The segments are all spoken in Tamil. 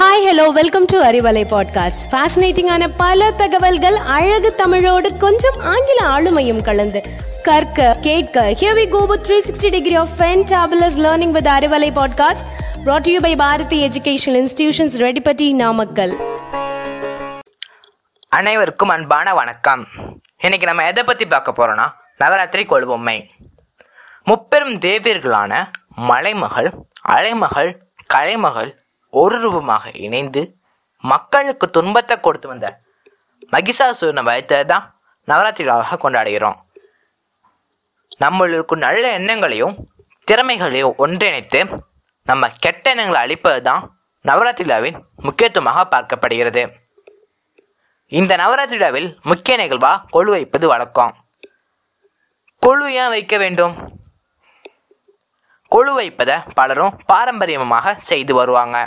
Hi hello welcome to Arivalai podcast ஃபேசினேட்டிங்கான பல தகவல்கள் அழகு தமிழோடு கொஞ்சம் ஆங்கில ஆளுமையும் கலந்து கற்க கேட்க here we go with 360 degree of fantabulous learning with Arivalai podcast brought to you by Bharathi educational institutions Reddipatti Namakkal அனைவருக்கும் அன்பான வணக்கம். இன்னைக்கு நம்ம எதை பத்தி பார்க்க போறோம்னா நவராத்திரி கொழுபொம்மை முப்பெரும் தேவியர்களான மலைமகள் அலைமகள் கலைமகள் ஒரு ரூபமாக இணைந்து மக்களுக்கு துன்பத்தை கொடுத்து வந்த மகிஷாசுரனை வைத்தது தான் நவராத்திரிகளாக கொண்டாடுகிறோம். நம்மளுக்கு நல்ல எண்ணங்களையும் திறமைகளையும் ஒன்றிணைத்து நம்ம கெட்ட எண்ணங்களை அழிப்பது தான் நவராத்திரி விழாவின் முக்கியத்துவமாக பார்க்கப்படுகிறது. இந்த நவராத்திரி விழாவில் முக்கிய நிகழ்வா கொழு வைப்பது வழக்கம். கொழு ஏன் வைக்க வேண்டும்? கொழு வைப்பதை பலரும் பாரம்பரியமாக செய்து வருவாங்க.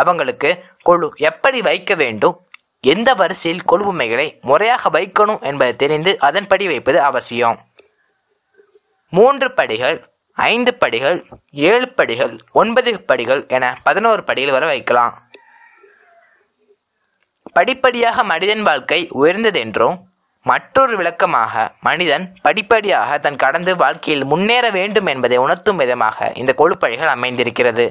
அவங்களுக்கு கொழு எப்படி வைக்க வேண்டும்? எந்த வரிசையில் கொழுவுமைகளை முறையாக வைக்கணும் என்பதை தெரிந்து அதன்படி வைப்பது அவசியம். மூன்று படிகள் ஐந்து படிகள் ஏழு படிகள் ஒன்பது படிகள் என பதினோரு படிகள் வரை வைக்கலாம். படிப்படியாக மனிதன் வாழ்க்கை உயர்ந்ததென்றும் மற்றொரு விளக்கமாக மனிதன் படிப்படியாக தன் கடந்து வாழ்க்கையில் முன்னேற வேண்டும் என்பதை உணர்த்தும் விதமாக இந்த கொழுப்படிகள் அமைந்திருக்கிறது.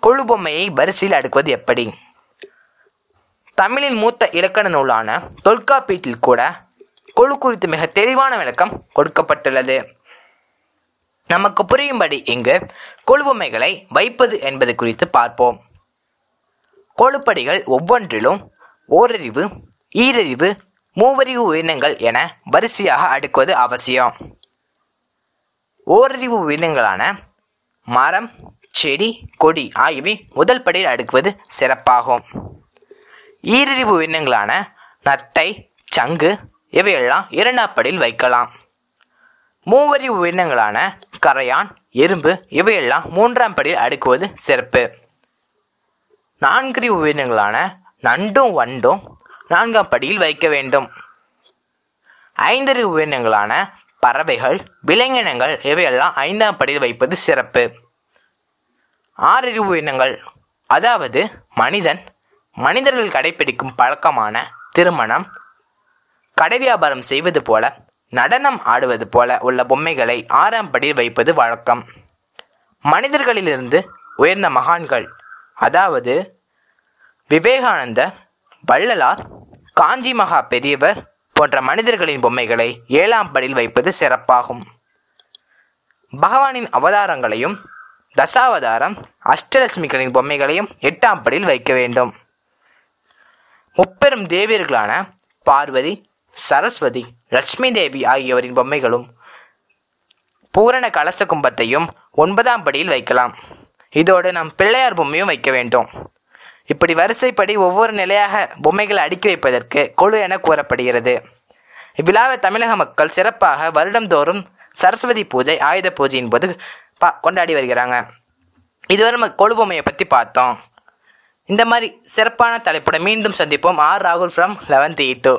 கொழு பொம்மையை வரிசையில் அடுக்குவது எப்படி? தமிழின் மூத்த இலக்கண நூலான தொல்காப்பியத்தில் கூட கொழு குறித்து மிக தெளிவான விளக்கம் கொடுக்கப்பட்டுள்ளது. நமக்கு புரியும்படி இங்கு கொழு பொம்மைகளை வைப்பது என்பது குறித்து பார்ப்போம். கொழுப்படிகள் ஒவ்வொன்றிலும் ஓரறிவு ஈரறிவு மூவறிவு உயிரினங்கள் என வரிசையாக அடுக்குவது அவசியம். ஓரறிவு உயிரினங்களான மரம் செடி கொடி ஆகியவை முதல் படியில் அடுக்குவது சிறப்பாகும். ஈரறிவு உயிரினங்களான நத்தை சங்கு இவையெல்லாம் இரண்டாம் படியில் வைக்கலாம். மூவறிவு உயிரினங்களான கரையான் எறும்பு இவையெல்லாம் மூன்றாம் படியில் அடுக்குவது சிறப்பு. நான்கறிவு உயிரினங்களான நண்டும் வண்டும் நான்காம் படியில் வைக்க வேண்டும். ஐந்தறிவு உயிரினங்களான பறவைகள் விலங்கினங்கள் இவையெல்லாம் ஐந்தாம் படியில் வைப்பது சிறப்பு. ஆறறிவு இனங்கள். அதாவது மனிதன் மனிதர்கள் கடைபிடிக்கும் பழக்கமான திருமணம் கடை வியாபாரம் செய்வது போல நடனம் ஆடுவது போல உள்ள பொம்மைகளை ஆறாம் படியில் வைப்பது வழக்கம். மனிதர்களிலிருந்து உயர்ந்த மகான்கள் அதாவது விவேகானந்தர் வள்ளலார் காஞ்சி மகா பெரியவர் போன்ற மனிதர்களின் பொம்மைகளை ஏழாம் படியில் வைப்பது சிறப்பாகும். பகவானின் அவதாரங்களையும் தசாவதாரம் அஷ்டலட்சுமிகளின் பொம்மைகளையும் எட்டாம் படியில் வைக்க வேண்டும். முப்பெரும் தேவியர்களான பார்வதி சரஸ்வதி லட்சுமி தேவி ஆகியோரின் பொம்மைகளும் பூரண கலச கும்பத்தையும் ஒன்பதாம் படியில் வைக்கலாம். இதோடு நம் பிள்ளையார் பொம்மையும் வைக்க வேண்டும். இப்படி வரிசைப்படி ஒவ்வொரு நிலையாக பொம்மைகளை அடுக்கி வைப்பதற்கு கொழு என கூறப்படுகிறது. இவ்விழாவை தமிழக மக்கள் சிறப்பாக வருடந்தோறும் சரஸ்வதி பூஜை ஆயுத பூஜையின் போது பா கொண்டாடி வருகிறாங்க. இதுவரை நம்ம கொழுபொம்மையை பற்றி பார்த்தோம். இந்த மாதிரி சிறப்பான தலைப்புடன் மீண்டும் சந்திப்போம். ஆர் ராகுல் ஃப்ரம் லெவன்த் இ டூ